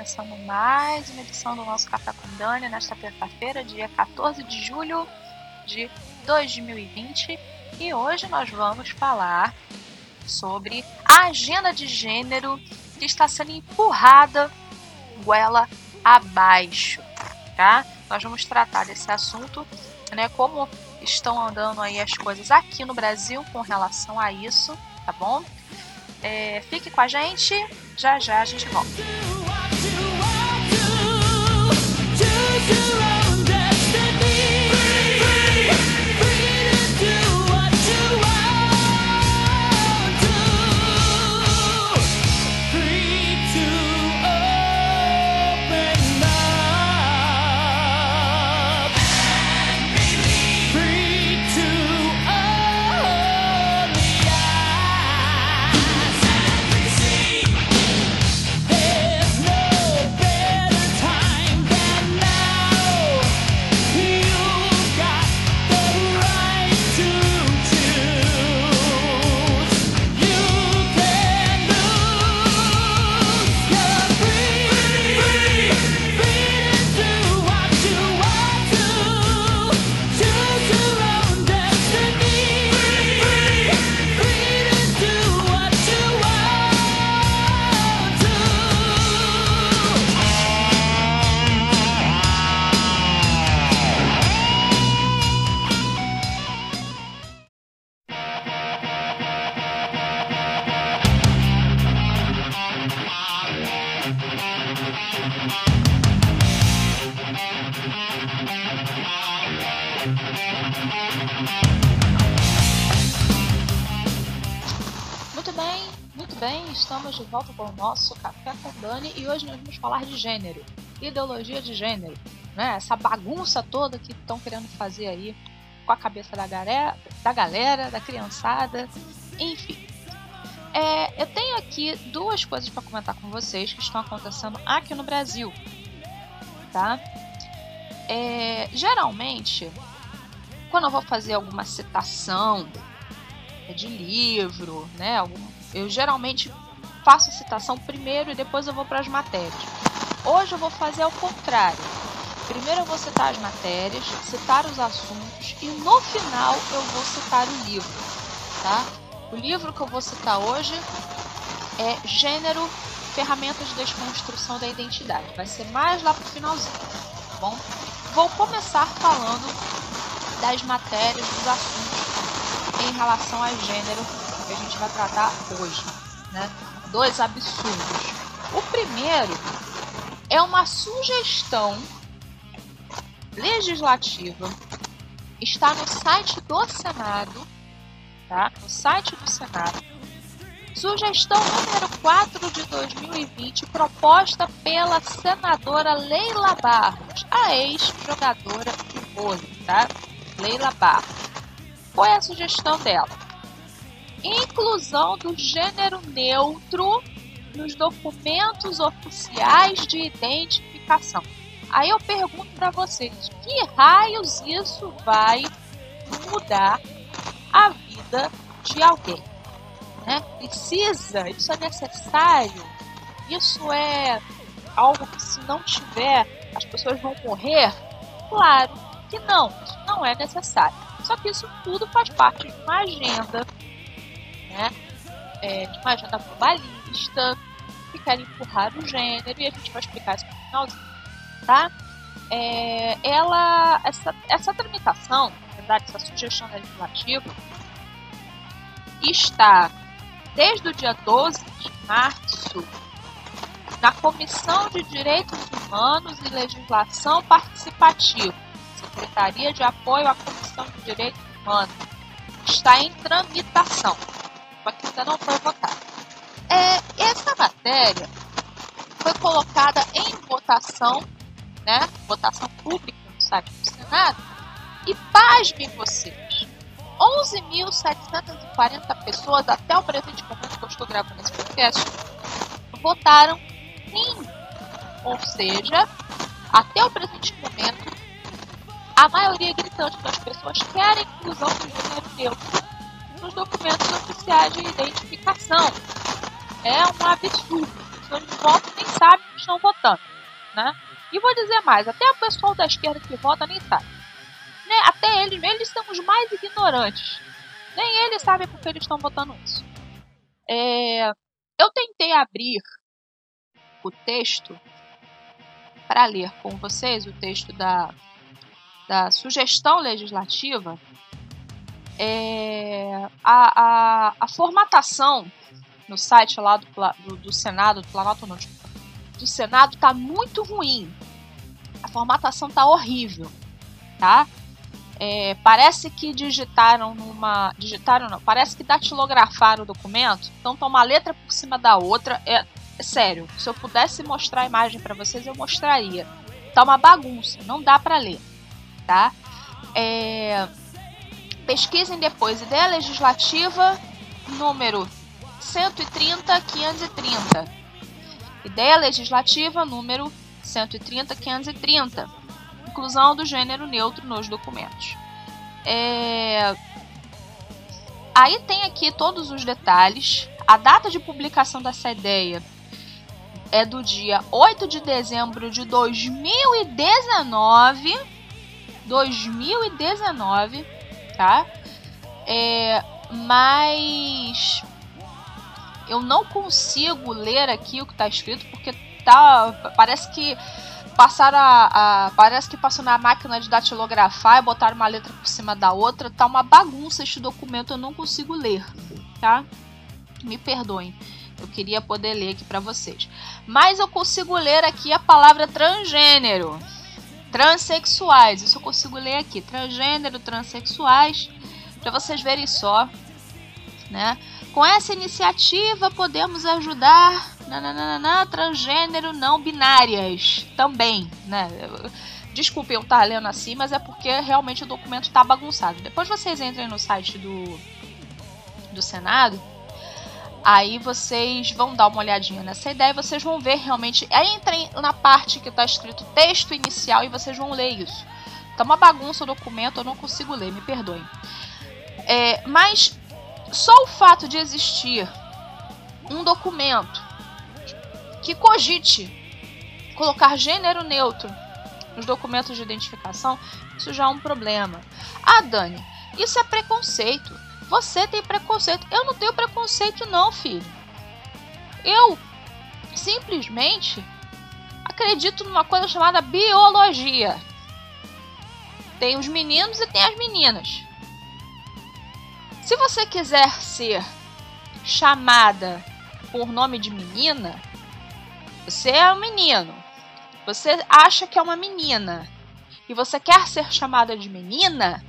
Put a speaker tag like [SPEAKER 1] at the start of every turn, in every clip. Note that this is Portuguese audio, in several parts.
[SPEAKER 1] começando mais uma edição do nosso Café com Dani nesta terça-feira, dia 14 de julho de 2020. E hoje nós vamos falar sobre a agenda de gênero que está sendo empurrada goela abaixo, tá? Nós vamos tratar desse assunto, né? Como estão andando aí as coisas aqui no Brasil com relação a isso, tá bom? É, fique com a gente, já já a gente volta. De volta com nosso Café com Dani e hoje nós vamos falar de gênero, ideologia de gênero, né? Essa bagunça toda que estão querendo fazer aí com a cabeça da galera, da, galera, da criançada, enfim. É, eu tenho aqui duas coisas para comentar com vocês que estão acontecendo aqui no Brasil, tá? É, geralmente, quando eu vou fazer alguma citação de livro, né? Eu geralmente faço citação primeiro e depois eu vou para as matérias. Hoje eu vou fazer ao contrário. Primeiro eu vou citar as matérias, citar os assuntos e no final eu vou citar o livro, tá? O livro que eu vou citar hoje é Gênero, Ferramentas de Desconstrução da Identidade. Vai ser mais lá pro finalzinho, tá bom? Vou começar falando das matérias, dos assuntos em relação a gênero que a gente vai tratar hoje, né? Dois absurdos. O primeiro é uma sugestão legislativa. Está no site do Senado, tá? No site do Senado. Sugestão número 4 de 2020, proposta pela senadora Leila Barros, a ex-jogadora de vôlei, tá? Leila Barros. Qual é a sugestão dela? Inclusão do gênero neutro nos documentos oficiais de identificação. Aí eu pergunto para vocês, que raios isso vai mudar a vida de alguém? Né? Precisa? Isso é necessário? Isso é algo que se não tiver as pessoas vão morrer? Claro que não, isso não é necessário. Só que isso tudo faz parte de uma agenda né? É, de uma agenda globalista, que quer empurrar o gênero, e a gente vai explicar isso no finalzinho, tá? É, ela, essa, essa tramitação, na verdade, essa sugestão legislativa, está desde o dia 12 de março na Comissão de Direitos Humanos e Legislação Participativa, Secretaria de Apoio à Comissão de Direitos Humanos, está em tramitação ainda não foi votada. É, essa matéria foi colocada em votação, né? Votação pública no site do Senado. E pasmem vocês, 11.740 pessoas até o presente momento que eu estou gravando esse podcast votaram sim. Ou seja, até o presente momento, a maioria gritante das pessoas quer a inclusão do gênero neutro nos documentos oficiais de identificação. é um absurdo. As pessoas não votam nem sabem que estão votando. Né? E vou dizer mais, até o pessoal da esquerda que vota nem sabe. Né? Até eles, eles são os mais ignorantes. Nem eles sabem porque eles estão votando isso. É, eu tentei abrir o texto para ler com vocês, o texto da, da sugestão legislativa. É, a, a, a formatação no site lá do, do, do Senado, do Planalto não, do Senado tá muito ruim. A formatação tá horrível, tá? É, parece que digitaram numa. Digitaram não, parece que datilografaram o documento. Então tá uma letra por cima da outra. É, é sério, se eu pudesse mostrar a imagem para vocês, eu mostraria. Tá uma bagunça, não dá para ler, tá? É, pesquisem depois. Ideia legislativa número 130 530. Ideia legislativa número 130-530, inclusão do gênero neutro nos documentos. É... Aí tem aqui todos os detalhes. A data de publicação dessa ideia é do dia 8 de dezembro de 2019. 2019, É, mas eu não consigo ler aqui o que está escrito porque tá parece que passaram a, a, parece que passou na máquina de datilografar e botaram uma letra por cima da outra, tá uma bagunça este documento, eu não consigo ler, tá? Me perdoem. Eu queria poder ler aqui para vocês. Mas eu consigo ler aqui a palavra transgênero. Transsexuais. Isso eu consigo ler aqui. Transgênero, transexuais. Para vocês verem só, né? Com essa iniciativa podemos ajudar nananana, transgênero não binárias também, né? Desculpe eu estar lendo assim, mas é porque realmente o documento está bagunçado. Depois vocês entrem no site do, do Senado, aí vocês vão dar uma olhadinha nessa ideia vocês vão ver realmente. Aí entrem na parte que está escrito texto inicial e vocês vão ler isso. Tá uma bagunça o documento, eu não consigo ler, me perdoem. É, mas só o fato de existir um documento que cogite colocar gênero neutro nos documentos de identificação, isso já é um problema. Ah, Dani, isso é preconceito. Você tem preconceito. Eu não tenho preconceito, não, filho. Eu simplesmente acredito numa coisa chamada biologia. Tem os meninos e tem as meninas. Se você quiser ser chamada por nome de menina, você é um menino. Você acha que é uma menina e você quer ser chamada de menina,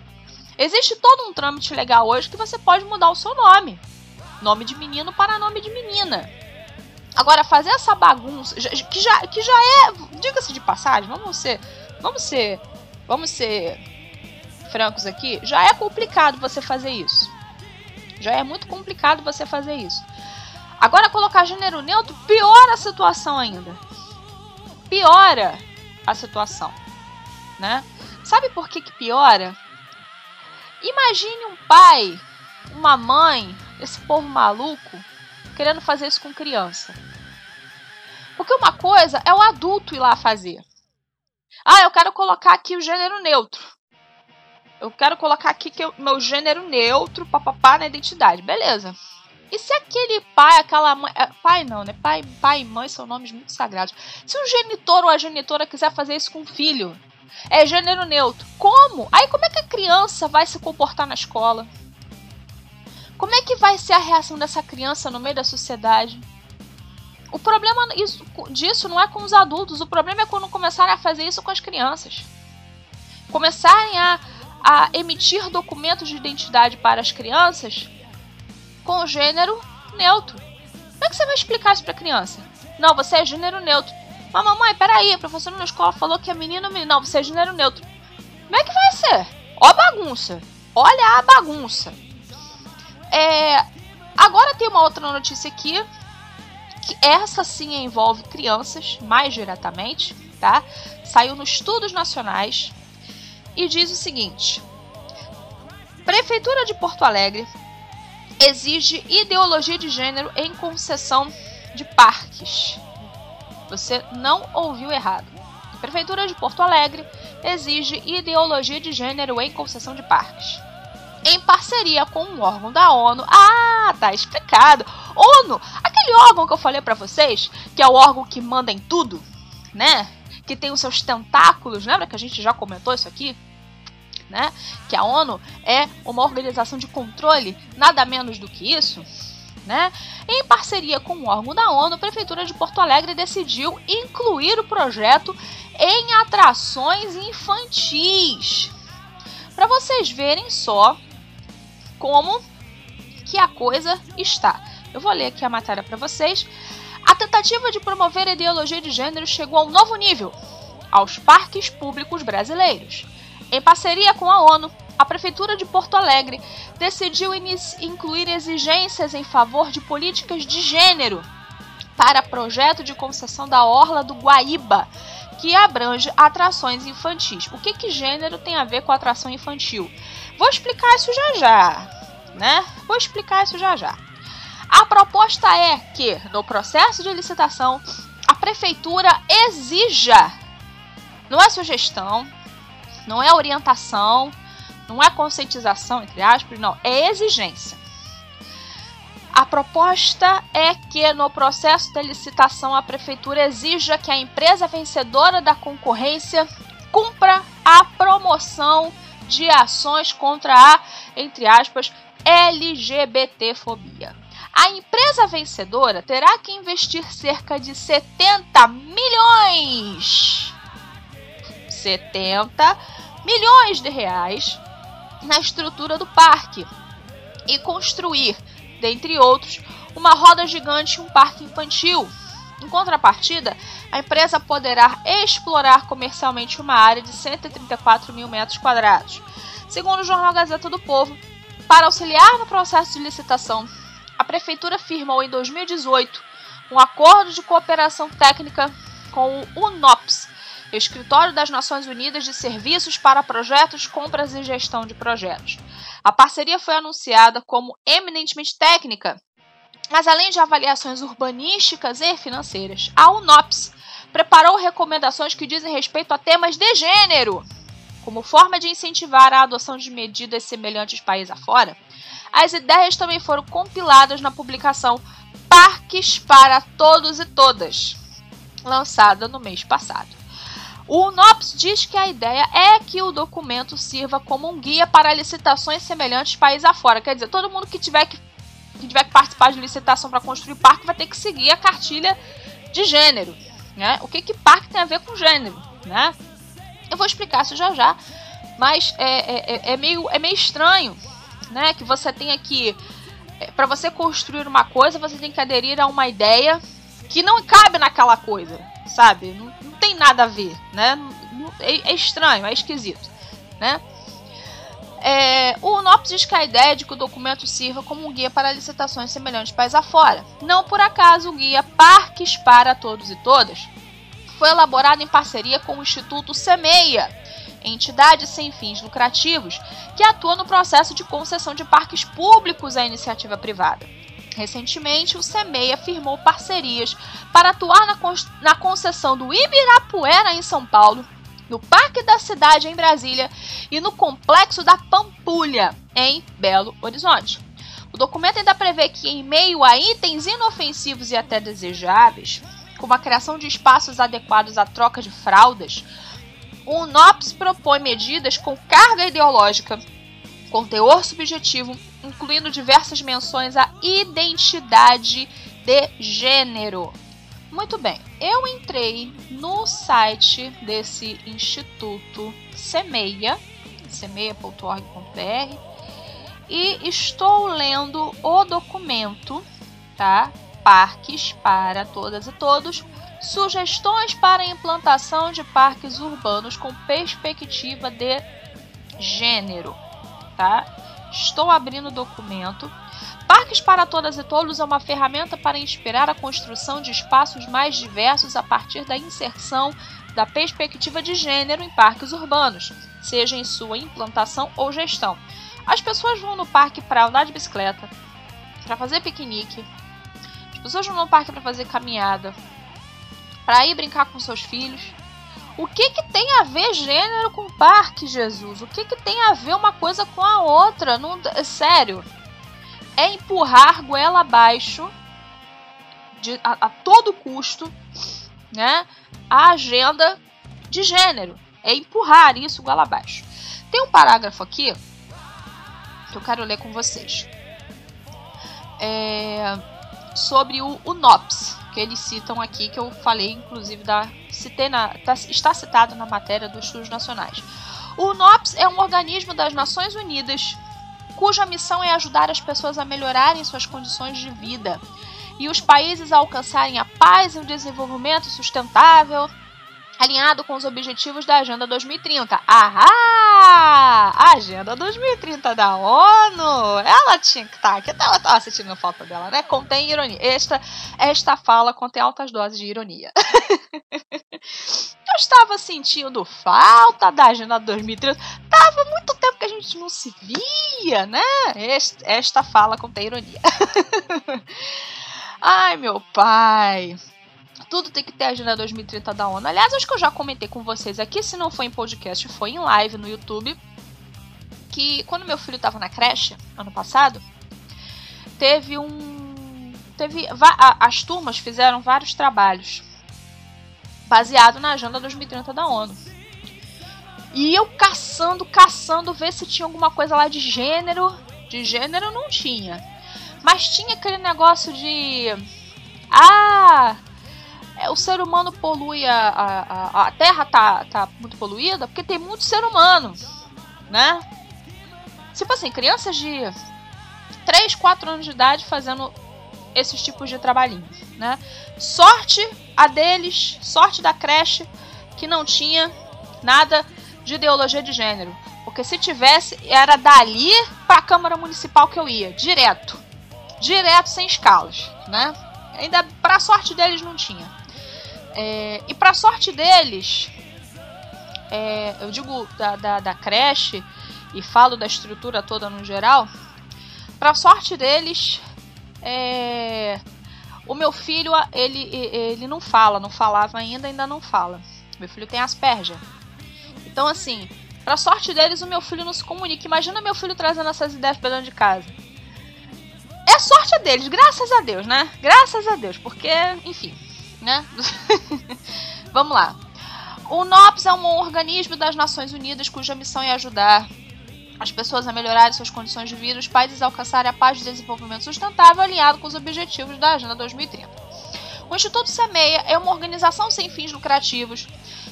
[SPEAKER 1] existe todo um trâmite legal hoje que você pode mudar o seu nome. Nome de menino para nome de menina. Agora, fazer essa bagunça, que já, que já é, diga-se de passagem, vamos ser, vamos ser, vamos ser francos aqui, já é complicado você fazer isso. Já é muito complicado você fazer isso. Agora colocar gênero neutro piora a situação ainda. Piora a situação, né? Sabe por que, que piora? Imagine um pai, uma mãe, esse povo maluco, querendo fazer isso com criança. Porque uma coisa é o adulto ir lá fazer. Ah, eu quero colocar aqui o gênero neutro. Eu quero colocar aqui que o meu gênero neutro, papapá, na identidade. Beleza. E se aquele pai, aquela mãe. É, pai não, né? Pai, pai e mãe são nomes muito sagrados. Se o genitor ou a genitora quiser fazer isso com o filho, é gênero neutro. Como? Aí como é que a criança vai se comportar na escola? Como é que vai ser a reação dessa criança no meio da sociedade? O problema isso, disso não é com os adultos, o problema é quando começarem a fazer isso com as crianças. Começarem a a emitir documentos de identidade para as crianças com gênero neutro. Como é que você vai explicar isso para a criança? Não, você é gênero neutro. Mas mamãe, peraí, a professora na escola falou que é menino ou menino. Não, você é gênero neutro. Como é que vai ser? Ó a bagunça. Olha a bagunça. É... Agora tem uma outra notícia aqui. Que essa sim envolve crianças, mais diretamente, tá? Saiu nos Estudos Nacionais e diz o seguinte: Prefeitura de Porto Alegre exige ideologia de gênero em concessão de parques. Você não ouviu errado. A Prefeitura de Porto Alegre exige ideologia de gênero em concessão de parques. Em parceria com um órgão da ONU. Ah, tá explicado. ONU, aquele órgão que eu falei para vocês, que é o órgão que manda em tudo, né? Que tem os seus tentáculos, lembra que a gente já comentou isso aqui? Né? Que a ONU é uma organização de controle, nada menos do que isso. Né? Em parceria com o órgão da ONU, a Prefeitura de Porto Alegre decidiu incluir o projeto em atrações infantis. Para vocês verem só como que a coisa está. Eu vou ler aqui a matéria para vocês. A tentativa de promover a ideologia de gênero chegou a um novo nível aos parques públicos brasileiros. Em parceria com a ONU, a Prefeitura de Porto Alegre decidiu incluir exigências em favor de políticas de gênero para projeto de concessão da Orla do Guaíba, que abrange atrações infantis. O que, que gênero tem a ver com atração infantil? Vou explicar isso já já, né? Vou explicar isso já já. A proposta é que, no processo de licitação, a prefeitura exija, não é sugestão, não é orientação, não é conscientização, entre aspas, não, é exigência. A proposta é que no processo da licitação a prefeitura exija que a empresa vencedora da concorrência cumpra a promoção de ações contra a, entre aspas, LGBTfobia. A empresa vencedora terá que investir cerca de 70 milhões 70 milhões de reais na estrutura do parque e construir, dentre outros, uma roda gigante e um parque infantil. Em contrapartida, a empresa poderá explorar comercialmente uma área de 134 mil metros quadrados. Segundo o jornal Gazeta do Povo, para auxiliar no processo de licitação, a Prefeitura firmou em 2018 um acordo de cooperação técnica com o UNOPS, Escritório das Nações Unidas de Serviços para Projetos, Compras e Gestão de Projetos. A parceria foi anunciada como eminentemente técnica, mas além de avaliações urbanísticas e financeiras, a UNOPS preparou recomendações que dizem respeito a temas de gênero. Como forma de incentivar a adoção de medidas semelhantes país afora, as ideias também foram compiladas na publicação Parques para Todos e Todas, lançada no mês passado. O UNOPS diz que a ideia é que o documento sirva como um guia para licitações semelhantes país afora. Quer dizer, todo mundo que tiver que, que tiver que participar de licitação para construir parque vai ter que seguir a cartilha de gênero. Né? O que, que parque tem a ver com gênero? Né? Eu vou explicar isso já já, mas é, é, é, é meio, é meio estranho né? que você tenha que. É, para você construir uma coisa, você tem que aderir a uma ideia que não cabe naquela coisa, sabe? Não tem nada a ver, né? É, é estranho, é esquisito, né? É, o UNOPS diz que a ideia é de que o documento sirva como um guia para licitações semelhantes país afora. Não por acaso o guia Parques para Todos e Todas foi elaborado em parceria com o Instituto Semeia, entidade sem fins lucrativos que atua no processo de concessão de parques públicos à iniciativa privada. Recentemente, o SEMEIA firmou parcerias para atuar na, na concessão do Ibirapuera, em São Paulo, no Parque da Cidade, em Brasília, e no Complexo da Pampulha, em Belo Horizonte. O documento ainda prevê que, em meio a itens inofensivos e até desejáveis, como a criação de espaços adequados à troca de fraldas, o NOPS propõe medidas com carga ideológica com teor subjetivo, incluindo diversas menções à identidade de gênero. Muito bem, eu entrei no site desse instituto Semeia, semeia.org.br, e estou lendo o documento, tá? Parques para todas e todos, sugestões para implantação de parques urbanos com perspectiva de gênero tá? Estou abrindo o documento. Parques para Todas e Todos é uma ferramenta para inspirar a construção de espaços mais diversos a partir da inserção da perspectiva de gênero em parques urbanos, seja em sua implantação ou gestão. As pessoas vão no parque para andar de bicicleta, para fazer piquenique, as pessoas vão no parque para fazer caminhada, para ir brincar com seus filhos. O que que tem a ver gênero com parque, Jesus? O que que tem a ver uma coisa com a outra? Não, é sério. É empurrar goela abaixo de, a, a todo custo, né? A agenda de gênero. É empurrar isso goela abaixo. Tem um parágrafo aqui que eu quero ler com vocês. É, sobre o, o NOPS, que eles citam aqui, que eu falei, inclusive, da, citei na, tá, está citado na matéria dos Estudos Nacionais. O NOPS é um organismo das Nações Unidas cuja missão é ajudar as pessoas a melhorarem suas condições de vida e os países a alcançarem a paz e o desenvolvimento sustentável alinhado com os objetivos da Agenda 2030. Ahá! Agenda 2030 da ONU! Ela tinha que estar tá aqui, ela estava sentindo falta dela, né? Contém ironia. Esta, esta fala contém altas doses de ironia. Eu estava sentindo falta da Agenda 2030. Tava muito que a gente não se via, né? Esta fala contém ironia. Ai, meu pai tudo tem que ter agenda 2030 da ONU. Aliás, acho que eu já comentei com vocês aqui, se não foi em podcast, foi em live no YouTube, que quando meu filho estava na creche, ano passado, teve um. Teve. As turmas fizeram vários trabalhos baseado na agenda 2030 da ONU. E eu caçando, caçando, ver se tinha alguma coisa lá de gênero. De gênero não tinha. Mas tinha aquele negócio de. Ah! É, o ser humano polui a, a, a, Terra tá, tá muito poluída porque tem muito ser humano, né? Tipo assim, crianças de 3, 4 anos de idade fazendo esses tipos de trabalhinho, né? Sorte a deles, sorte da creche que não tinha nada de ideologia de gênero, porque se tivesse era dali para a Câmara Municipal que eu ia, direto, direto sem escalas, né? Ainda para sorte deles não tinha. É, e para sorte deles, é, eu digo da, da, da, creche e falo da estrutura toda no geral, para sorte deles, é, o meu filho ele, ele não fala, não falava ainda, ainda não fala. Meu filho tem asperger. Então assim, para sorte deles, o meu filho não se comunica. Imagina meu filho trazendo essas ideias para dentro de casa. É sorte deles, graças a Deus, né? Graças a Deus, porque, enfim, né? Vamos lá. O NOPS é um organismo das Nações Unidas cuja missão é ajudar as pessoas a melhorarem suas condições de vida, os países a alcançarem a paz e desenvolvimento sustentável alinhado com os objetivos da Agenda 2030. O Instituto CEMEIA é uma organização sem fins lucrativos,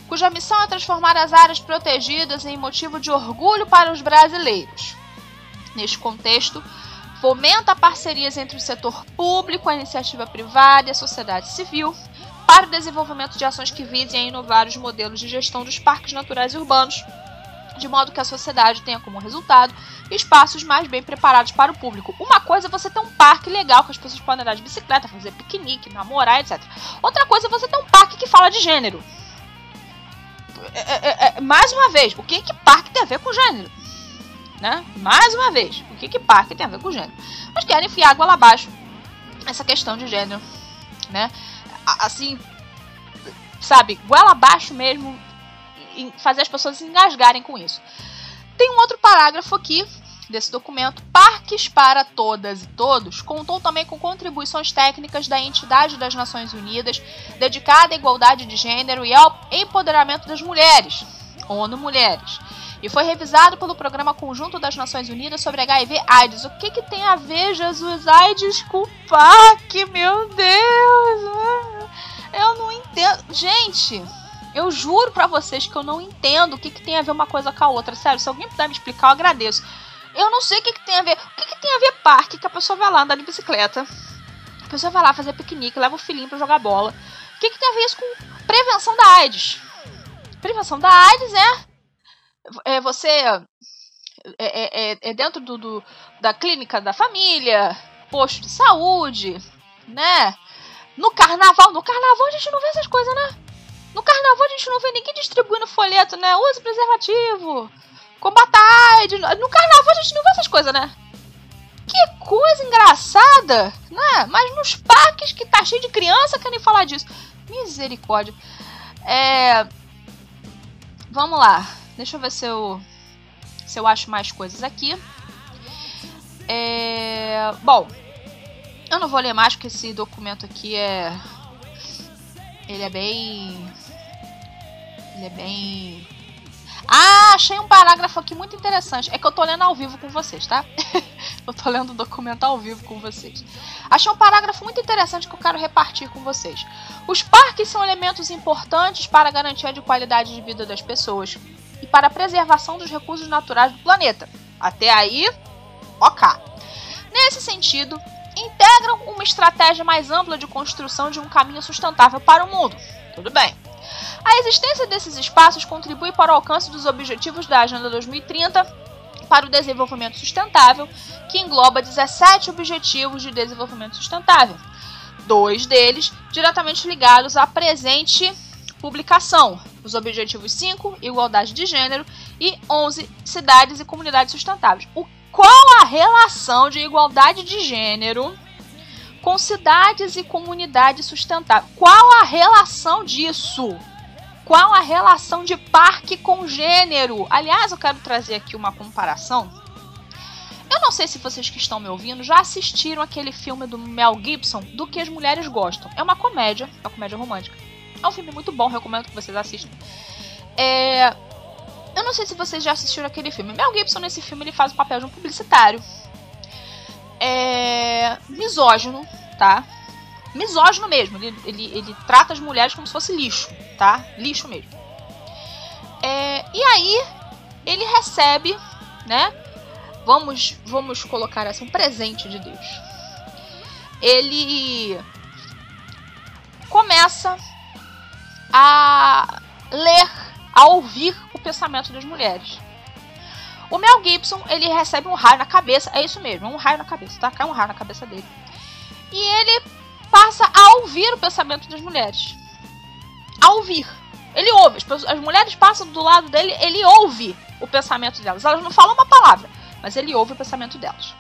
[SPEAKER 1] cuja missão é transformar as áreas protegidas em motivo de orgulho para os brasileiros. Neste contexto, fomenta parcerias entre o setor público, a iniciativa privada e a sociedade civil, para o desenvolvimento de ações que visem a inovar os modelos de gestão dos parques naturais e urbanos, de modo que a sociedade tenha como resultado espaços mais bem preparados para o público. Uma coisa é você ter um parque legal que as pessoas podem andar de bicicleta, fazer piquenique, namorar, etc. Outra coisa é você ter um parque que fala de gênero. É, é, é, é mais uma vez, o que que parque tem a ver com gênero? Né? Mais uma vez, o que que parque tem a ver com gênero? Mas querem enfiar água lá abaixo essa questão de gênero, né? assim, sabe, goela abaixo mesmo, fazer as pessoas engasgarem com isso. Tem um outro parágrafo aqui desse documento. Parques para Todas e Todos contou também com contribuições técnicas da entidade das Nações Unidas dedicada à igualdade de gênero e ao empoderamento das mulheres, ONU Mulheres e foi revisado pelo Programa Conjunto das Nações Unidas sobre HIV AIDS. O que, que tem a ver Jesus AIDS com PAC? Meu Deus! Eu não entendo. Gente, eu juro para vocês que eu não entendo o que, que tem a ver uma coisa com a outra. Sério, se alguém puder me explicar, eu agradeço. Eu não sei o que, que tem a ver. O que, que tem a ver parque que a pessoa vai lá andar de bicicleta? A pessoa vai lá fazer piquenique, leva o filhinho para jogar bola. O que, que tem a ver isso com prevenção da AIDS? Prevenção da AIDS é é, você é, é, é, é dentro do, do, da clínica da família, posto de saúde, né? No carnaval, no carnaval a gente não vê essas coisas, né? No carnaval a gente não vê ninguém distribuindo folheto, né? Use preservativo, combata AIDS. No carnaval a gente não vê essas coisas, né? Que coisa engraçada, né? Mas nos parques que tá cheio de criança querem falar disso. Misericórdia. É... Vamos lá. Deixa eu ver se eu, se eu acho mais coisas aqui. É... Bom, eu não vou ler mais porque esse documento aqui é. Ele é bem. Ele é bem. Ah, achei um parágrafo aqui muito interessante. É que eu tô lendo ao vivo com vocês, tá? eu tô lendo o documento ao vivo com vocês. Achei um parágrafo muito interessante que eu quero repartir com vocês. Os parques são elementos importantes para a garantia de qualidade de vida das pessoas e para a preservação dos recursos naturais do planeta. Até aí, ok. Nesse sentido, integram uma estratégia mais ampla de construção de um caminho sustentável para o mundo. Tudo bem. A existência desses espaços contribui para o alcance dos objetivos da Agenda 2030 para o Desenvolvimento Sustentável, que engloba 17 Objetivos de Desenvolvimento Sustentável, dois deles diretamente ligados à presente publicação, os Objetivos 5, Igualdade de Gênero, e 11, Cidades e Comunidades Sustentáveis. O qual a relação de igualdade de gênero com cidades e comunidades sustentáveis? Qual a relação disso? Qual a relação de parque com gênero? Aliás, eu quero trazer aqui uma comparação. Eu não sei se vocês que estão me ouvindo já assistiram aquele filme do Mel Gibson, Do que as mulheres gostam. É uma comédia, é uma comédia romântica. É um filme muito bom, recomendo que vocês assistam. É, eu não sei se vocês já assistiram aquele filme. Mel Gibson, nesse filme, ele faz o papel de um publicitário. É. misógino, tá? Misógino mesmo. Ele, ele, ele trata as mulheres como se fosse lixo, tá? Lixo mesmo. É, e aí, ele recebe, né? Vamos, vamos colocar assim, um presente de Deus. Ele começa a ler, a ouvir o pensamento das mulheres. O Mel Gibson, ele recebe um raio na cabeça, é isso mesmo, um raio na cabeça, tá? Cai um raio na cabeça dele. E ele passa a ouvir o pensamento das mulheres. A ouvir. Ele ouve, as, as mulheres passam do lado dele, ele ouve o pensamento delas. Elas não falam uma palavra, mas ele ouve o pensamento delas.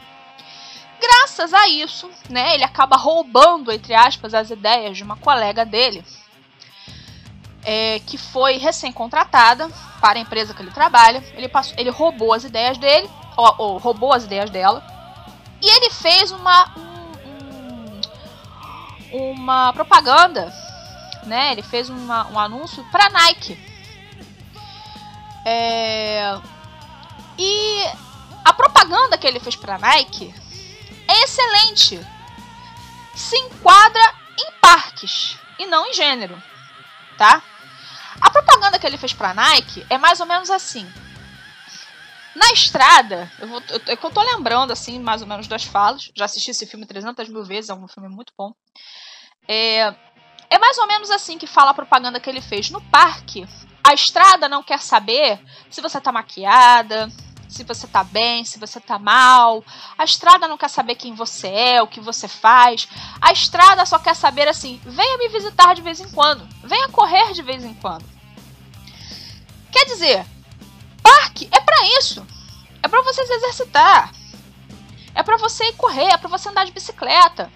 [SPEAKER 1] Graças a isso, né, ele acaba roubando, entre aspas, as ideias de uma colega dele, é, que foi recém-contratada para a empresa que ele trabalha. Ele, passou, ele roubou as ideias dele, ou, ou roubou as ideias dela, e ele fez uma, um, um, uma propaganda, né? Ele fez uma, um anúncio para Nike. É, e a propaganda que ele fez para Nike é excelente. Se enquadra em parques e não em gênero tá? A propaganda que ele fez pra Nike é mais ou menos assim. Na estrada, eu, vou, eu, é eu tô lembrando, assim, mais ou menos das falas. Já assisti esse filme 300 mil vezes, é um filme muito bom. É, é mais ou menos assim que fala a propaganda que ele fez. No parque, a estrada não quer saber se você tá maquiada, se você tá bem, se você tá mal. A estrada não quer saber quem você é, o que você faz. A estrada só quer saber assim: venha me visitar de vez em quando, venha correr de vez em quando. Quer dizer, parque é para isso. É para você se exercitar. É para você ir correr, é para você andar de bicicleta.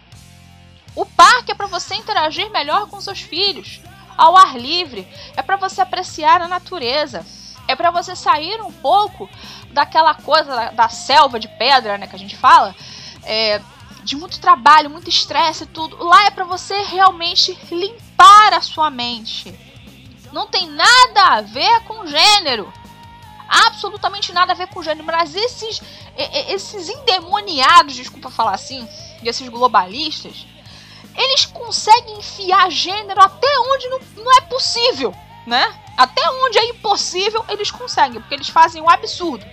[SPEAKER 1] O parque é para você interagir melhor com seus filhos, ao ar livre, é para você apreciar a natureza. É para você sair um pouco daquela coisa da, da, selva de pedra, né, que a gente fala, é, de muito trabalho, muito estresse e tudo. Lá é para você realmente limpar a sua mente. Não tem nada a ver com gênero. Absolutamente nada a ver com gênero. Mas esses, esses endemoniados, desculpa falar assim, esses globalistas, eles conseguem enfiar gênero até onde não, não é possível, né? Até onde é impossível, eles conseguem, porque eles fazem o absurdo.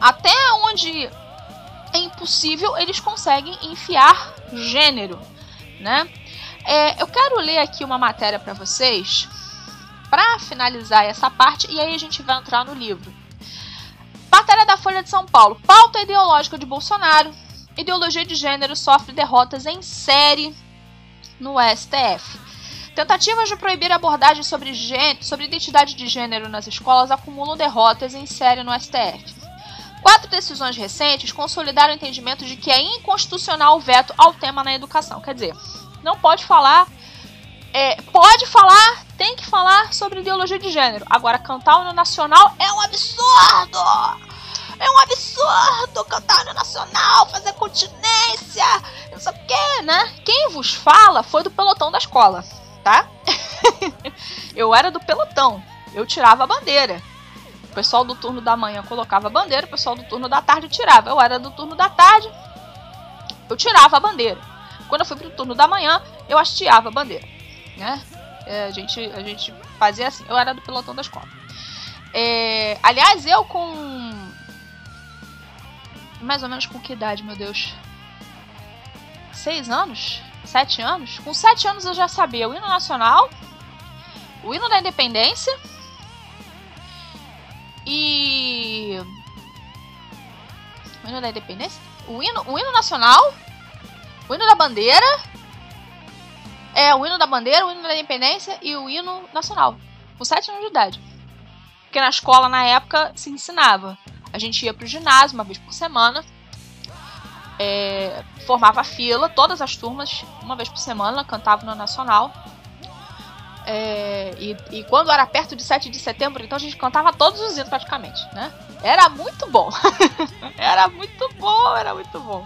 [SPEAKER 1] Até onde é impossível, eles conseguem enfiar gênero, né? É, eu quero ler aqui uma matéria para vocês para finalizar essa parte e aí a gente vai entrar no livro. Matéria da Folha de São Paulo. Pauta ideológica de Bolsonaro. Ideologia de gênero sofre derrotas em série no STF. Tentativas de proibir abordagens sobre, sobre identidade de gênero nas escolas acumulam derrotas em série no STF. Quatro decisões recentes consolidaram o entendimento de que é inconstitucional o veto ao tema na educação. Quer dizer, não pode falar. É, pode falar, tem que falar sobre ideologia de gênero. Agora, cantar o nacional é um absurdo! É um absurdo cantar o hino nacional, fazer continência, não sei o que, né? Quem vos fala foi do pelotão da escola, tá? eu era do pelotão, eu tirava a bandeira. O pessoal do turno da manhã colocava a bandeira, o pessoal do turno da tarde tirava. Eu era do turno da tarde, eu tirava a bandeira. Quando eu fui pro turno da manhã, eu hasteava a bandeira. Né? É, a, gente, a gente fazia assim. Eu era do pelotão da escola. É, aliás, eu com. Mais ou menos com que idade, meu Deus? Seis anos? Sete anos? Com sete anos eu já sabia o hino nacional, o hino da independência e. O hino da independência? O hino, o hino nacional? O hino da bandeira? É, o hino da bandeira, o hino da independência e o hino nacional. Com 7 anos de idade. Porque na escola, na época, se ensinava. A gente ia pro ginásio uma vez por semana. É, formava fila, todas as turmas, uma vez por semana, cantava no nacional. É, e, e, quando era perto de 7 de setembro, então a gente cantava todos os hinos praticamente, né? Era muito bom. era muito bom, era muito bom.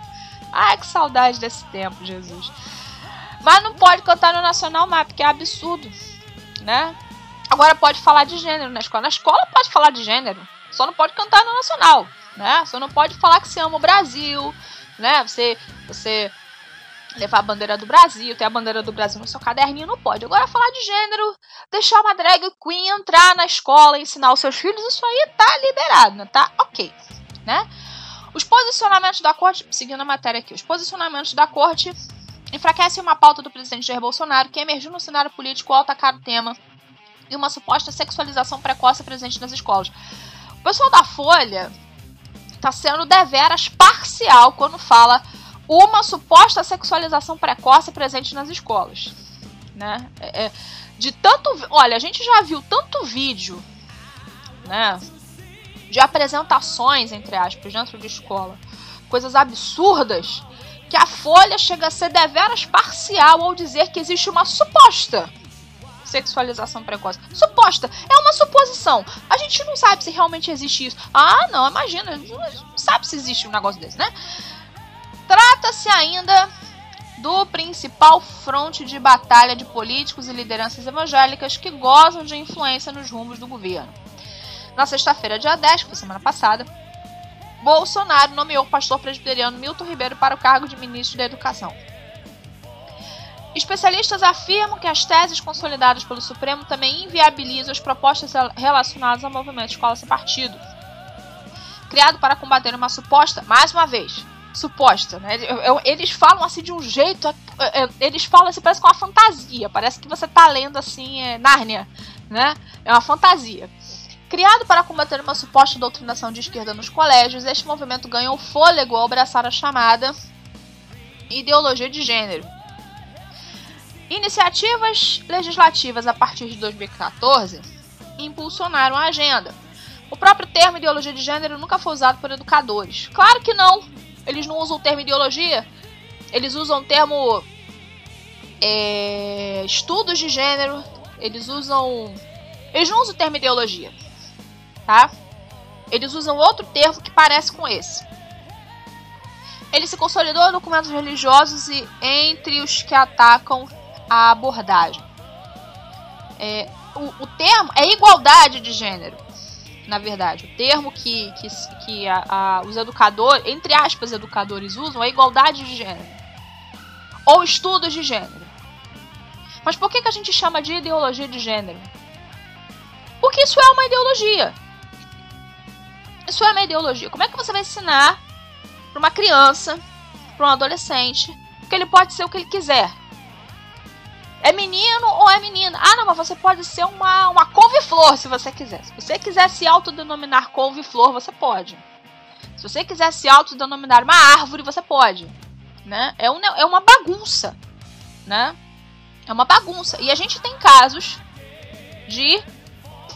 [SPEAKER 1] Ai, que saudade desse tempo, Jesus. Mas não pode cantar no Nacional mais, porque é absurdo, né? Agora pode falar de gênero na escola. Na escola pode falar de gênero, só não pode cantar no Nacional, né? Só não pode falar que se ama o Brasil, né? Você, você levar a bandeira do Brasil, ter a bandeira do Brasil no seu caderninho, não pode. Agora, falar de gênero, deixar uma drag queen entrar na escola, ensinar os seus filhos, isso aí tá liberado? Tá ok, né? Os posicionamentos da corte, seguindo a matéria aqui, os posicionamentos da corte enfraquecem uma pauta do presidente Jair Bolsonaro que emergiu no cenário político ao atacar o tema e uma suposta sexualização precoce presente nas escolas. O pessoal da Folha está sendo deveras parcial quando fala uma suposta sexualização precoce presente nas escolas. Né? É, é, de tanto. Olha, a gente já viu tanto vídeo né, de apresentações, entre aspas, dentro de escola, coisas absurdas, que a Folha chega a ser deveras parcial ao dizer que existe uma suposta sexualização precoce. Suposta, é uma suposição. A gente não sabe se realmente existe isso. Ah, não, imagina, não sabe se existe um negócio desse, né? Trata-se ainda do principal fronte de batalha de políticos e lideranças evangélicas que gozam de influência nos rumos do governo. Na sexta-feira, dia 10, que foi semana passada, Bolsonaro nomeou o pastor presbiteriano Milton Ribeiro para o cargo de ministro da Educação. Especialistas afirmam que as teses consolidadas pelo Supremo também inviabilizam as propostas relacionadas ao movimento Escola Sem Partido, criado para combater uma suposta, mais uma vez, suposta, né? Eles falam assim de um jeito, é, é, eles falam assim, parece com uma fantasia, parece que você tá lendo assim, é, Nárnia, né? É uma fantasia. Criado para combater uma suposta doutrinação de esquerda nos colégios, este movimento ganhou fôlego ao abraçar a chamada ideologia de gênero. Iniciativas legislativas a partir de 2014 impulsionaram a agenda. O próprio termo ideologia de gênero nunca foi usado por educadores. Claro que não, eles não usam o termo ideologia, eles usam o termo é, estudos de gênero, eles usam. Eles não usam o termo ideologia, tá? Eles usam outro termo que parece com esse. Ele se consolidou em documentos religiosos e entre os que atacam a abordagem. É, o, o termo é igualdade de gênero na verdade. O termo que, que, que a, a, os educadores, entre aspas, educadores usam é igualdade de gênero. Ou estudos de gênero. Mas por que, que a gente chama de ideologia de gênero? Porque isso é uma ideologia. Isso é uma ideologia. Como é que você vai ensinar para uma criança, para um adolescente, que ele pode ser o que ele quiser? É menino ou é menina? Ah, não, mas você pode ser uma, uma couve-flor se você quiser. Se você quiser se autodenominar couve-flor, você pode. Se você quiser se autodenominar uma árvore, você pode. Né? É, um, é uma bagunça. Né? É uma bagunça. E a gente tem casos de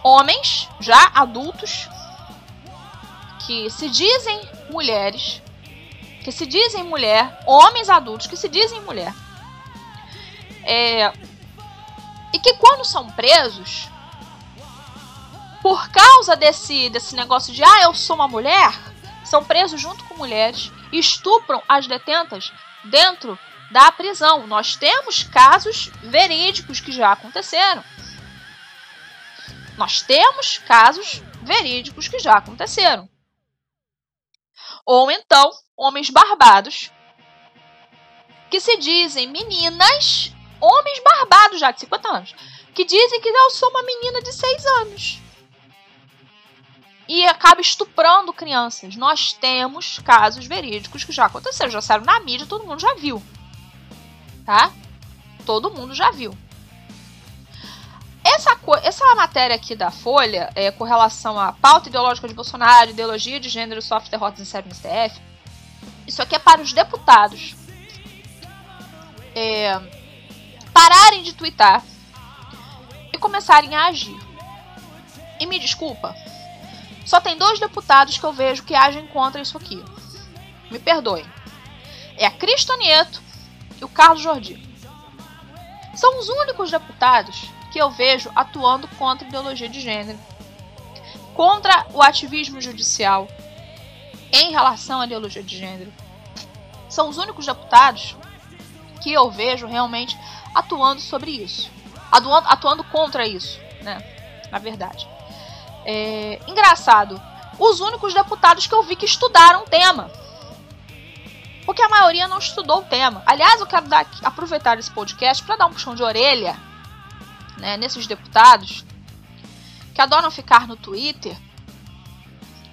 [SPEAKER 1] homens já adultos que se dizem mulheres, que se dizem mulher, homens adultos que se dizem mulher, é, e que quando são presos, por causa desse, desse negócio de ah, eu sou uma mulher, são presos junto com mulheres e estupram as detentas dentro da prisão. Nós temos casos verídicos que já aconteceram. Nós temos casos verídicos que já aconteceram. Ou então, homens barbados que se dizem meninas, homens barbados já de 50 anos, que dizem que eu sou uma menina de 6 anos e acaba estuprando crianças. Nós temos casos verídicos que já aconteceram, já saíram na mídia, todo mundo já viu. Tá? Todo mundo já viu. Essa, essa matéria aqui da Folha, é, com relação à pauta ideológica de Bolsonaro, ideologia de gênero, soft derrotas em série STF, isso aqui é para os deputados é, pararem de twittar e começarem a agir. E me desculpa, só tem dois deputados que eu vejo que agem contra isso aqui. Me perdoem. É a Cristo Nieto e o Carlos Jordi. São os únicos deputados que eu vejo atuando contra ideologia de gênero, contra o ativismo judicial em relação à ideologia de gênero. São os únicos deputados que eu vejo realmente atuando sobre isso, atuando, atuando contra isso, né? Na verdade. É, engraçado, os únicos deputados que eu vi que estudaram o tema. Porque a maioria não estudou o tema. Aliás, eu quero dar, aproveitar esse podcast para dar um puxão de orelha né, nesses deputados que adoram ficar no Twitter,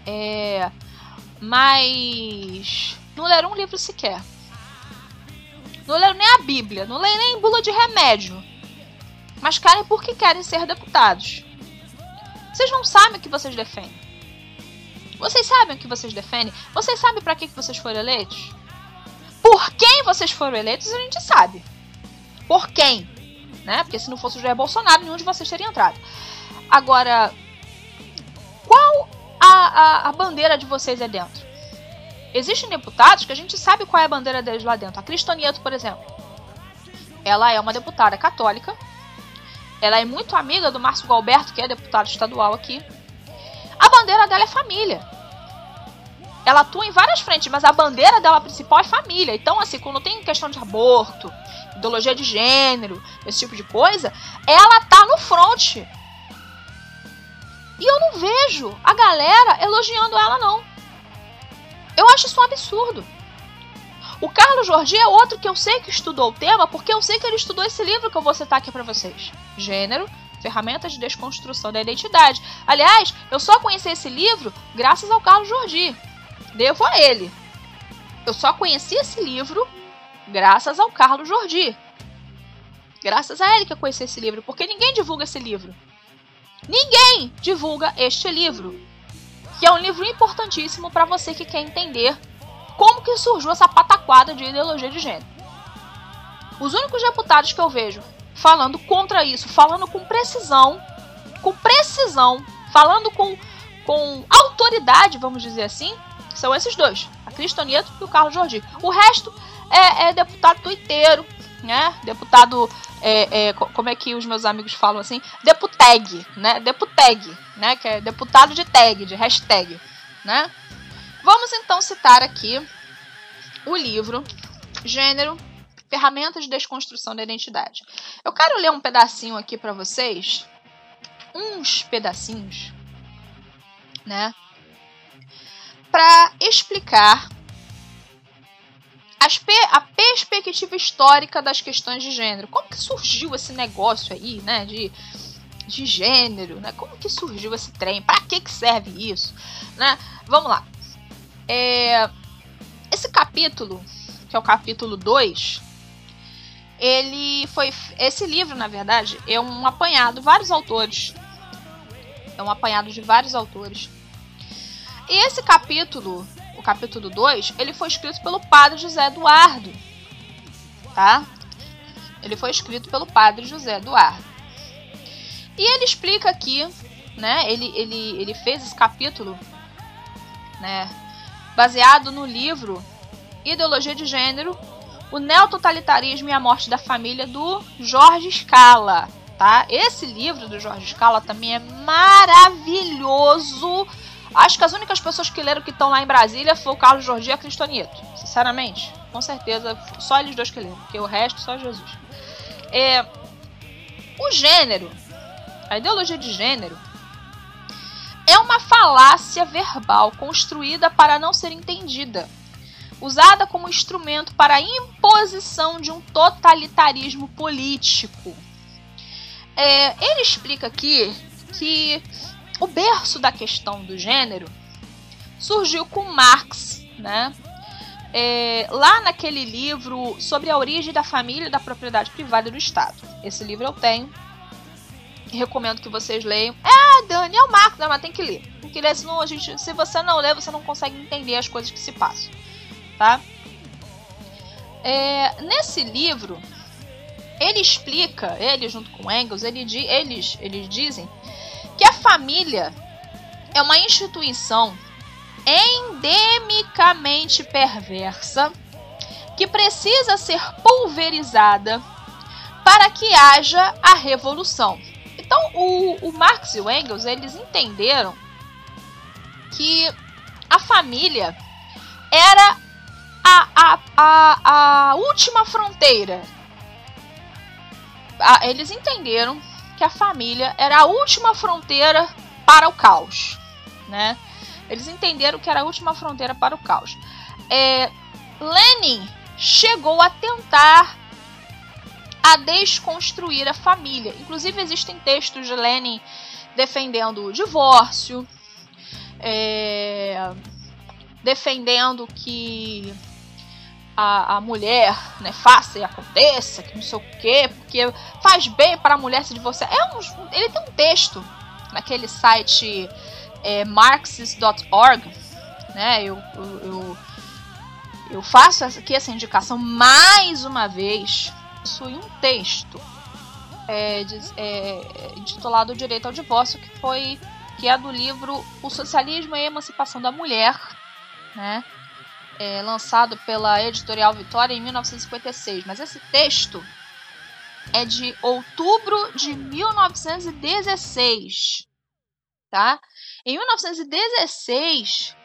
[SPEAKER 1] é, mas não leram um livro sequer. Não leram nem a Bíblia, não leram nem bula de remédio. Mas querem porque querem ser deputados. Vocês não sabem o que vocês defendem. Vocês sabem o que vocês defendem? Vocês sabem para que, que vocês foram eleitos? Por quem vocês foram eleitos, a gente sabe. Por quem? Né? Porque se não fosse o Jair Bolsonaro, nenhum de vocês teria entrado. Agora, qual a, a, a bandeira de vocês é dentro? Existem deputados que a gente sabe qual é a bandeira deles lá dentro. A Cristonieto, por exemplo. Ela é uma deputada católica ela é muito amiga do Márcio Galberto, que é deputado estadual aqui. A bandeira dela é família. Ela atua em várias frentes, mas a bandeira dela principal é família. Então, assim, quando tem questão de aborto, ideologia de gênero, esse tipo de coisa, ela tá no front. E eu não vejo a galera elogiando ela, não. Eu acho isso um absurdo. O Carlos Jordi é outro que eu sei que estudou o tema, porque eu sei que ele estudou esse livro que eu vou citar aqui para vocês. Gênero, Ferramentas de Desconstrução da Identidade. Aliás, eu só conheci esse livro graças ao Carlos Jordi. Devo a ele. Eu só conheci esse livro graças ao Carlos Jordi. Graças a ele que eu conheci esse livro, porque ninguém divulga esse livro. Ninguém divulga este livro, que é um livro importantíssimo para você que quer entender como que surgiu essa pataquada de ideologia de gênero. Os únicos deputados que eu vejo falando contra isso, falando com precisão, com precisão, falando com, com autoridade, vamos dizer assim, são esses dois, a Cristonieto e o Carlos Jordi. O resto é, é deputado tuiteiro, né? Deputado, é, é, como é que os meus amigos falam assim? Deputeg, né? Deputeg, né? Que é deputado de tag, de hashtag, né? Vamos então citar aqui o livro Gênero, Ferramentas de Desconstrução da Identidade. Eu quero ler um pedacinho aqui para vocês, uns pedacinhos, né, para explicar a perspectiva histórica das questões de gênero. Como que surgiu esse negócio aí, né, de de gênero, né? Como que surgiu esse trem? Para que que serve isso, né? Vamos lá. É, esse capítulo, que é o capítulo 2, ele foi. Esse livro, na verdade, é um apanhado, vários autores. É um apanhado de vários autores. E esse capítulo, capítulo 2, ele foi escrito pelo padre José Eduardo. Tá? Ele foi escrito pelo padre José Eduardo. E ele explica aqui, né? Ele, ele, ele fez esse capítulo né, baseado no livro Ideologia de Gênero, o Neototalitarismo e a Morte da Família, do Jorge Scala. Tá? Esse livro do Jorge Scala também é maravilhoso. Acho que as únicas pessoas que leram que estão lá em Brasília foi o Carlos Jorge e a Cristonieto. Sinceramente, com certeza, só eles dois que leram, porque o resto só Jesus. É, o gênero, a ideologia de gênero, é uma falácia verbal construída para não ser entendida usada como instrumento para a imposição de um totalitarismo político. É, ele explica aqui que o berço da questão do gênero surgiu com Marx, né? É, lá naquele livro sobre a origem da família, da propriedade privada e do Estado. Esse livro eu tenho. Recomendo que vocês leiam. É, Dani, é o Marx, né? mas tem que ler. Tem que ler, senão a gente, se você não ler, você não consegue entender as coisas que se passam tá? É, nesse livro, ele explica, ele junto com Engels, ele, eles, eles dizem que a família é uma instituição endemicamente perversa que precisa ser pulverizada para que haja a revolução. Então, o, o Marx e o Engels eles entenderam que a família era a, a, a, a última fronteira. A, eles entenderam que a família era a última fronteira para o caos, né? Eles entenderam que era a última fronteira para o caos. É, Lenin chegou a tentar a desconstruir a família. Inclusive existem textos de Lenin defendendo o divórcio, é, defendendo que a, a mulher, né, faça e aconteça, que não sei o quê, porque faz bem para a mulher se divorciar. É um, ele tem um texto naquele site é, marxist.org, né, eu, eu, eu, faço aqui essa indicação mais uma vez, possui um texto é, de, é, intitulado Direito ao Divórcio, que foi que é do livro O Socialismo e a Emancipação da Mulher, né? É, lançado pela editorial Vitória em 1956, mas esse texto é de outubro de 1916, tá? Em 1916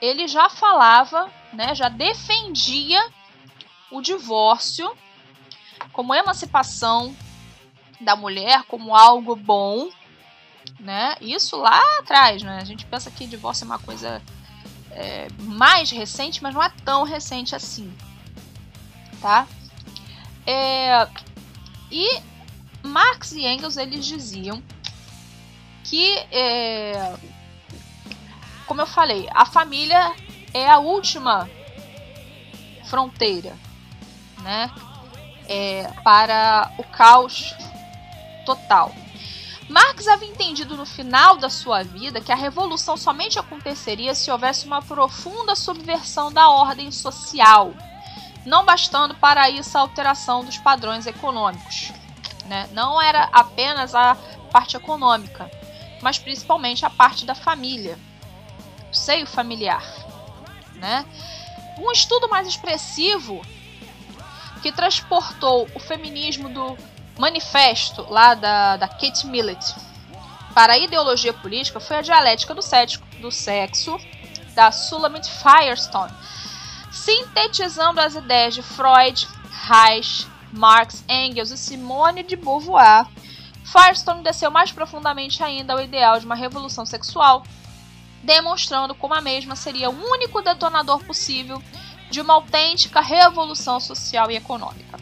[SPEAKER 1] ele já falava, né, já defendia o divórcio como emancipação da mulher, como algo bom, né? Isso lá atrás, né? A gente pensa que divórcio é uma coisa é, mais recente, mas não é tão recente assim, tá? É, e Marx e Engels eles diziam que, é, como eu falei, a família é a última fronteira, né? É, para o caos total. Marx havia entendido no final da sua vida que a revolução somente aconteceria se houvesse uma profunda subversão da ordem social, não bastando para isso a alteração dos padrões econômicos. Né? Não era apenas a parte econômica, mas principalmente a parte da família, o seio familiar. Né? Um estudo mais expressivo que transportou o feminismo do manifesto lá da, da Kate Millett para a ideologia política foi a dialética do, cético, do sexo da Sulamit Firestone, sintetizando as ideias de Freud, Reich, Marx, Engels e Simone de Beauvoir. Firestone desceu mais profundamente ainda ao ideal de uma revolução sexual, demonstrando como a mesma seria o único detonador possível de uma autêntica revolução social e econômica.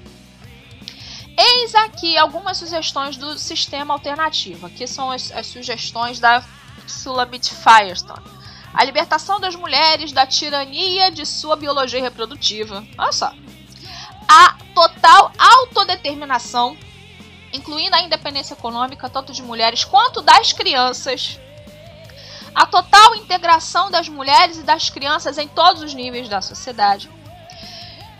[SPEAKER 1] Eis aqui algumas sugestões do sistema alternativo. Aqui são as, as sugestões da Sulamit Firestone. A libertação das mulheres da tirania de sua biologia reprodutiva. Olha só. A total autodeterminação, incluindo a independência econômica tanto de mulheres quanto das crianças. A total integração das mulheres e das crianças em todos os níveis da sociedade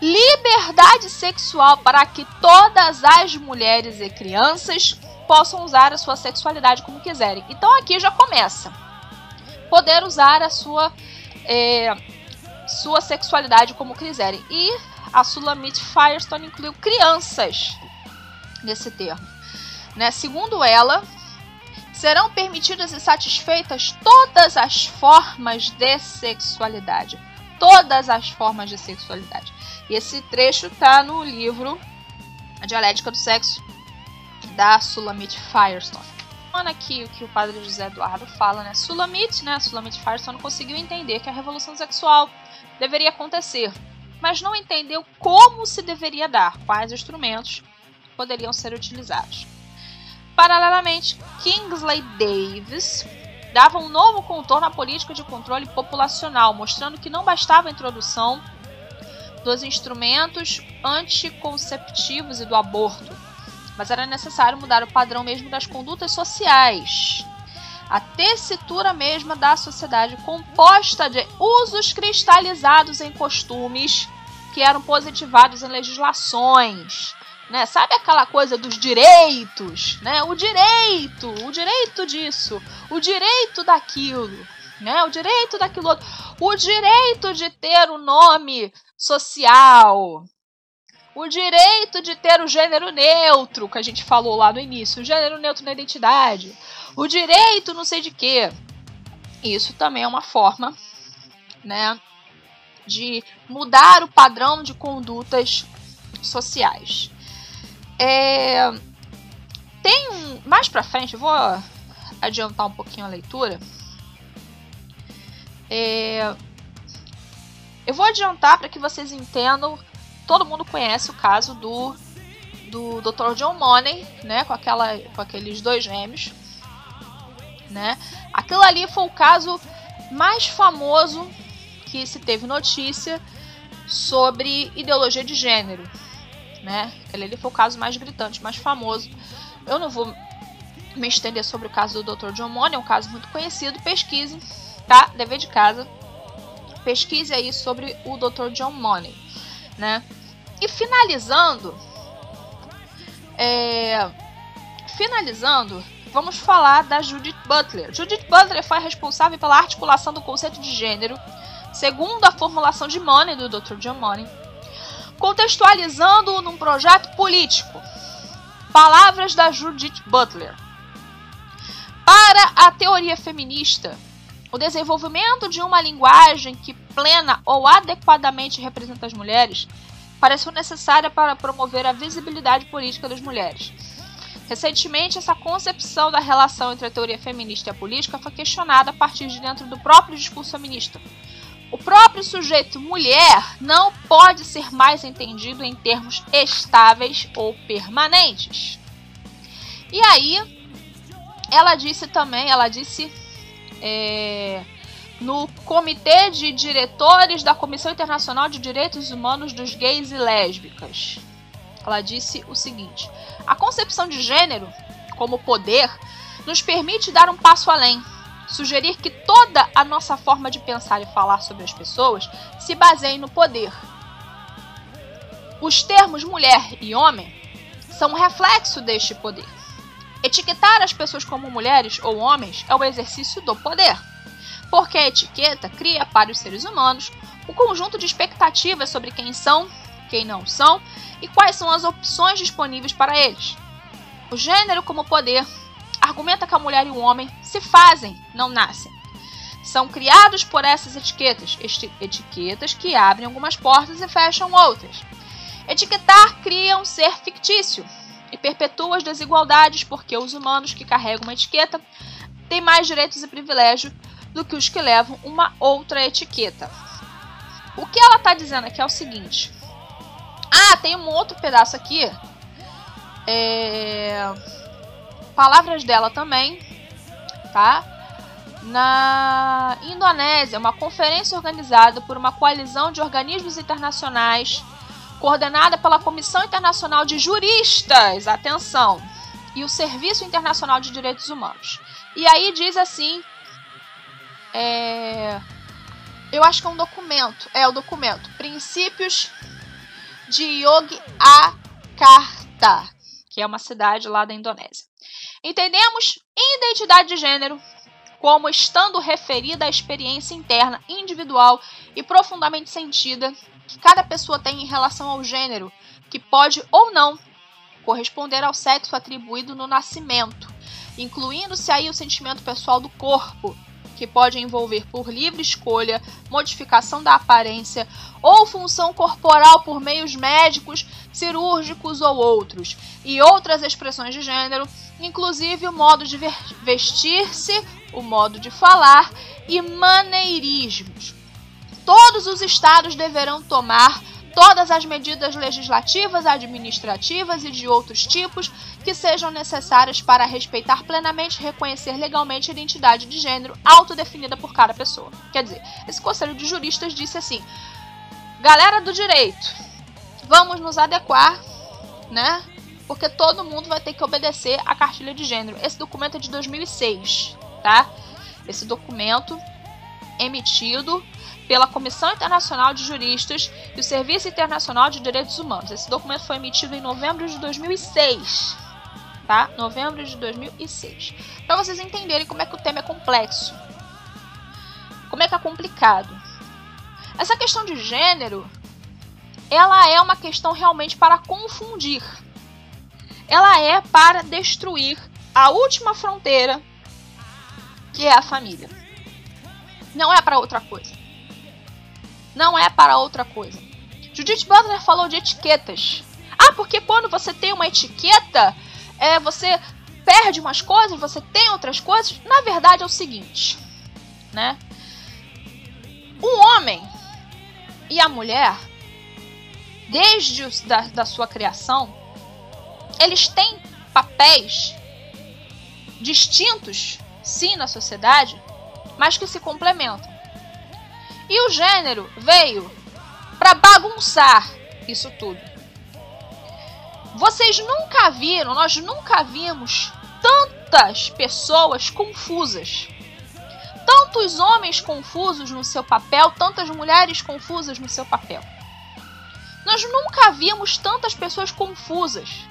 [SPEAKER 1] liberdade sexual para que todas as mulheres e crianças possam usar a sua sexualidade como quiserem. Então aqui já começa. Poder usar a sua é, sua sexualidade como quiserem. E a Sulamit Firestone incluiu crianças nesse termo. Né? Segundo ela, serão permitidas e satisfeitas todas as formas de sexualidade. Todas as formas de sexualidade. E esse trecho está no livro A Dialética do Sexo, da Sulamit Firestone. Aqui o que o padre José Eduardo fala, né? Sulamit, né? Sulamit Firestone conseguiu entender que a revolução sexual deveria acontecer, mas não entendeu como se deveria dar, quais instrumentos poderiam ser utilizados. Paralelamente, Kingsley Davis dava um novo contorno à política de controle populacional, mostrando que não bastava a introdução dos instrumentos anticonceptivos e do aborto, mas era necessário mudar o padrão mesmo das condutas sociais. A tessitura mesma da sociedade composta de usos cristalizados em costumes que eram positivados em legislações, né? Sabe aquela coisa dos direitos, né? O direito, o direito disso, o direito daquilo, né? O direito daquilo outro, o direito de ter o nome social, o direito de ter o gênero neutro, que a gente falou lá no início, o gênero neutro na identidade, o direito não sei de quê. Isso também é uma forma, né, de mudar o padrão de condutas sociais. É, tem um. Mais pra frente, eu vou adiantar um pouquinho a leitura. É, eu vou adiantar para que vocês entendam. Todo mundo conhece o caso do do Dr. John Money, né, com aquela com aqueles dois gêmeos, né? Aquilo ali foi o caso mais famoso que se teve notícia sobre ideologia de gênero, né? Ele, ele foi o caso mais gritante, mais famoso. Eu não vou me estender sobre o caso do Dr. John Money, é um caso muito conhecido. Pesquise, tá? Dever de casa. Pesquise aí sobre o Dr. John Money, né? E finalizando, é, finalizando, vamos falar da Judith Butler. Judith Butler foi responsável pela articulação do conceito de gênero, segundo a formulação de Money do Dr. John Money, contextualizando-o num projeto político. Palavras da Judith Butler. Para a teoria feminista, o desenvolvimento de uma linguagem que plena ou adequadamente representa as mulheres pareceu necessária para promover a visibilidade política das mulheres. Recentemente, essa concepção da relação entre a teoria feminista e a política foi questionada a partir de dentro do próprio discurso feminista, o próprio sujeito mulher não pode ser mais entendido em termos estáveis ou permanentes. E aí, ela disse também, ela disse é, no Comitê de Diretores da Comissão Internacional de Direitos Humanos dos Gays e Lésbicas. Ela disse o seguinte: a concepção de gênero como poder nos permite dar um passo além sugerir que toda a nossa forma de pensar e falar sobre as pessoas se baseie no poder. Os termos mulher e homem são um reflexo deste poder. Etiquetar as pessoas como mulheres ou homens é o exercício do poder, porque a etiqueta cria para os seres humanos um conjunto de expectativas sobre quem são, quem não são e quais são as opções disponíveis para eles. O gênero como poder argumenta que a mulher e o homem se fazem, não nascem. São criados por essas etiquetas, etiquetas que abrem algumas portas e fecham outras. Etiquetar cria um ser fictício e perpetua as desigualdades porque os humanos que carregam uma etiqueta têm mais direitos e privilégios do que os que levam uma outra etiqueta. O que ela está dizendo aqui é o seguinte. Ah, tem um outro pedaço aqui. É Palavras dela também, tá? Na Indonésia, uma conferência organizada por uma coalizão de organismos internacionais, coordenada pela Comissão Internacional de Juristas, atenção, e o Serviço Internacional de Direitos Humanos. E aí diz assim, é, eu acho que é um documento, é o documento Princípios de Yogyakarta, que é uma cidade lá da Indonésia. Entendemos identidade de gênero como estando referida à experiência interna, individual e profundamente sentida que cada pessoa tem em relação ao gênero, que pode ou não corresponder ao sexo atribuído no nascimento, incluindo-se aí o sentimento pessoal do corpo, que pode envolver por livre escolha, modificação da aparência ou função corporal por meios médicos, cirúrgicos ou outros, e outras expressões de gênero, inclusive o modo de vestir-se, o modo de falar e maneirismos. Todos os estados deverão tomar todas as medidas legislativas, administrativas e de outros tipos que sejam necessárias para respeitar plenamente e reconhecer legalmente a identidade de gênero autodefinida por cada pessoa. Quer dizer, esse conselho de juristas disse assim: galera do direito, vamos nos adequar, né? Porque todo mundo vai ter que obedecer à cartilha de gênero. Esse documento é de 2006, tá? Esse documento emitido pela Comissão Internacional de Juristas e o Serviço Internacional de Direitos Humanos. Esse documento foi emitido em novembro de 2006, tá? Novembro de 2006. Para vocês entenderem como é que o tema é complexo. Como é que é complicado. Essa questão de gênero, ela é uma questão realmente para confundir. Ela é para destruir a última fronteira, que é a família. Não é para outra coisa não é para outra coisa. Judith Butler falou de etiquetas. Ah, porque quando você tem uma etiqueta, é, você perde umas coisas, você tem outras coisas. Na verdade é o seguinte, né? O homem e a mulher, desde os, da, da sua criação, eles têm papéis distintos, sim, na sociedade, mas que se complementam. E o gênero veio para bagunçar isso tudo. Vocês nunca viram, nós nunca vimos tantas pessoas confusas. Tantos homens confusos no seu papel, tantas mulheres confusas no seu papel. Nós nunca vimos tantas pessoas confusas.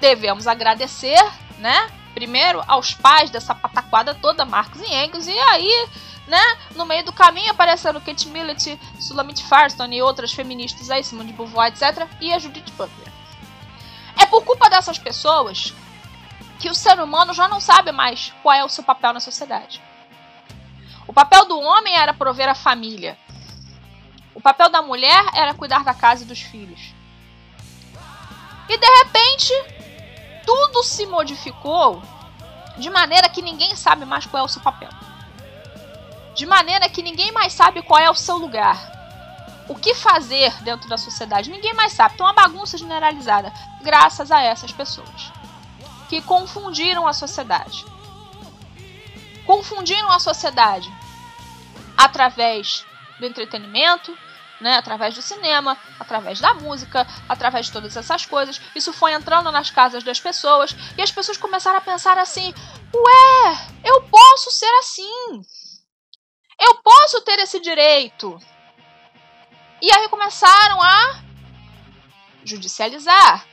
[SPEAKER 1] Devemos agradecer, né? Primeiro aos pais dessa pataquada toda, Marcos e Engels, e aí né? No meio do caminho apareceram Kate Millett, Sulamit Firestone e outras feministas aí, Simone de Beauvoir, etc. E a Judith Butler. É por culpa dessas pessoas que o ser humano já não sabe mais qual é o seu papel na sociedade. O papel do homem era prover a família. O papel da mulher era cuidar da casa e dos filhos. E de repente, tudo se modificou de maneira que ninguém sabe mais qual é o seu papel de maneira que ninguém mais sabe qual é o seu lugar. O que fazer dentro da sociedade? Ninguém mais sabe. Então, uma bagunça generalizada, graças a essas pessoas que confundiram a sociedade. Confundiram a sociedade através do entretenimento, né, através do cinema, através da música, através de todas essas coisas. Isso foi entrando nas casas das pessoas e as pessoas começaram a pensar assim: ué, eu posso ser assim. Eu posso ter esse direito. E aí começaram a judicializar.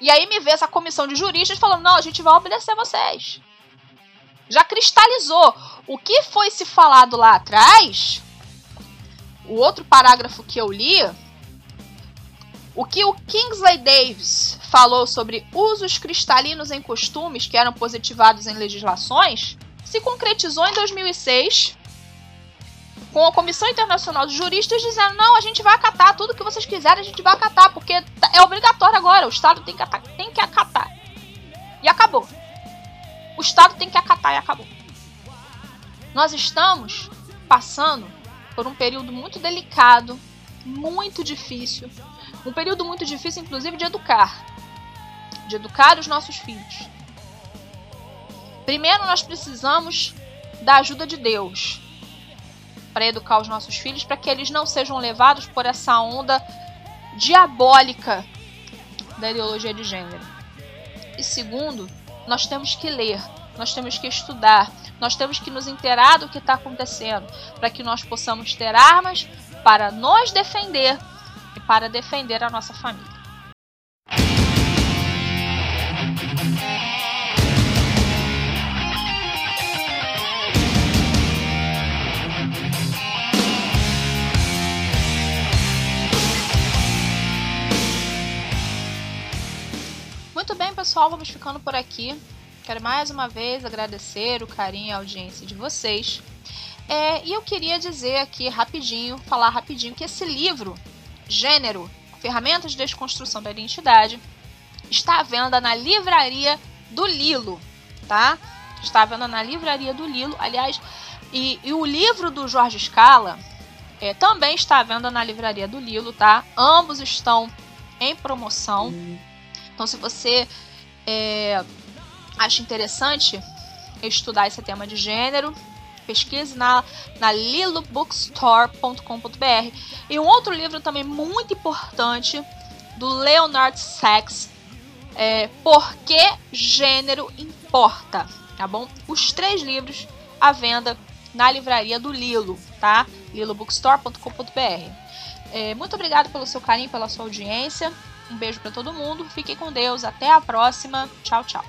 [SPEAKER 1] E aí me vê essa comissão de juristas falando: não, a gente vai obedecer vocês. Já cristalizou. O que foi se falado lá atrás, o outro parágrafo que eu li, o que o Kingsley Davis falou sobre usos cristalinos em costumes que eram positivados em legislações, se concretizou em 2006 com a Comissão Internacional de Juristas dizendo: não, a gente vai acatar tudo que vocês quiserem, a gente vai acatar, porque é obrigatório agora, o Estado tem que, tem que acatar. E acabou. O Estado tem que acatar e acabou. Nós estamos passando por um período muito delicado, muito difícil, um período muito difícil, inclusive, de educar, de educar os nossos filhos. Primeiro, nós precisamos da ajuda de Deus para educar os nossos filhos, para que eles não sejam levados por essa onda diabólica da ideologia de gênero. E segundo, nós temos que ler, nós temos que estudar, nós temos que nos inteirar do que está acontecendo, para que nós possamos ter armas para nos defender e para defender a nossa família. Pessoal, vamos ficando por aqui. Quero mais uma vez agradecer o carinho e a audiência de vocês. É, e eu queria dizer aqui rapidinho, falar rapidinho, que esse livro, Gênero, Ferramentas de Desconstrução da Identidade, está à venda na livraria do Lilo, tá? Está à venda na livraria do Lilo. Aliás, e, e o livro do Jorge Scala é, também está à venda na livraria do Lilo, tá? Ambos estão em promoção. Uhum. Então, se você é, acha interessante estudar esse tema de gênero, pesquise na, na lilobookstore.com.br. E um outro livro também muito importante do Leonard Sachs, é Por que Gênero Importa, tá bom? Os três livros à venda na livraria do Lilo, tá? lilobookstore.com.br. É, muito obrigado pelo seu carinho, pela sua audiência. Um beijo para todo mundo, fiquem com Deus, até a próxima. Tchau, tchau.